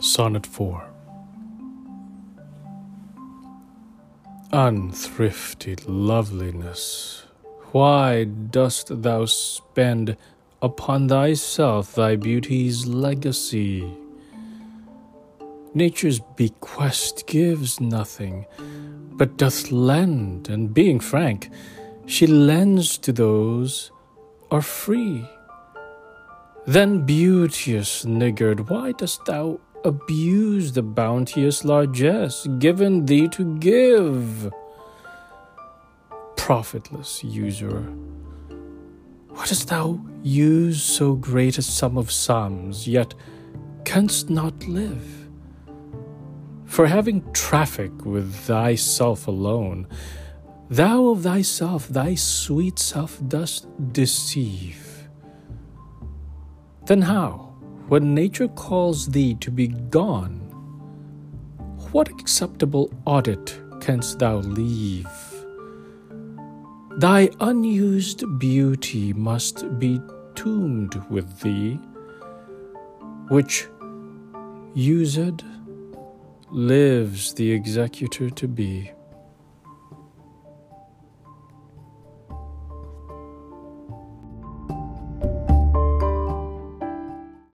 Sonnet 4 Unthrifty loveliness, why dost thou spend upon thyself thy beauty's legacy? Nature's bequest gives nothing, but doth lend, and being frank, she lends to those are free. Then, beauteous niggard, why dost thou abuse the bounteous largesse given thee to give? Profitless usurer, why dost thou use so great a sum of sums, yet canst not live? For having traffic with thyself alone, thou of thyself, thy sweet self, dost deceive. Then how, when nature calls thee to be gone, what acceptable audit canst thou leave? Thy unused beauty must be tombed with thee, which, used, lives the executor to be.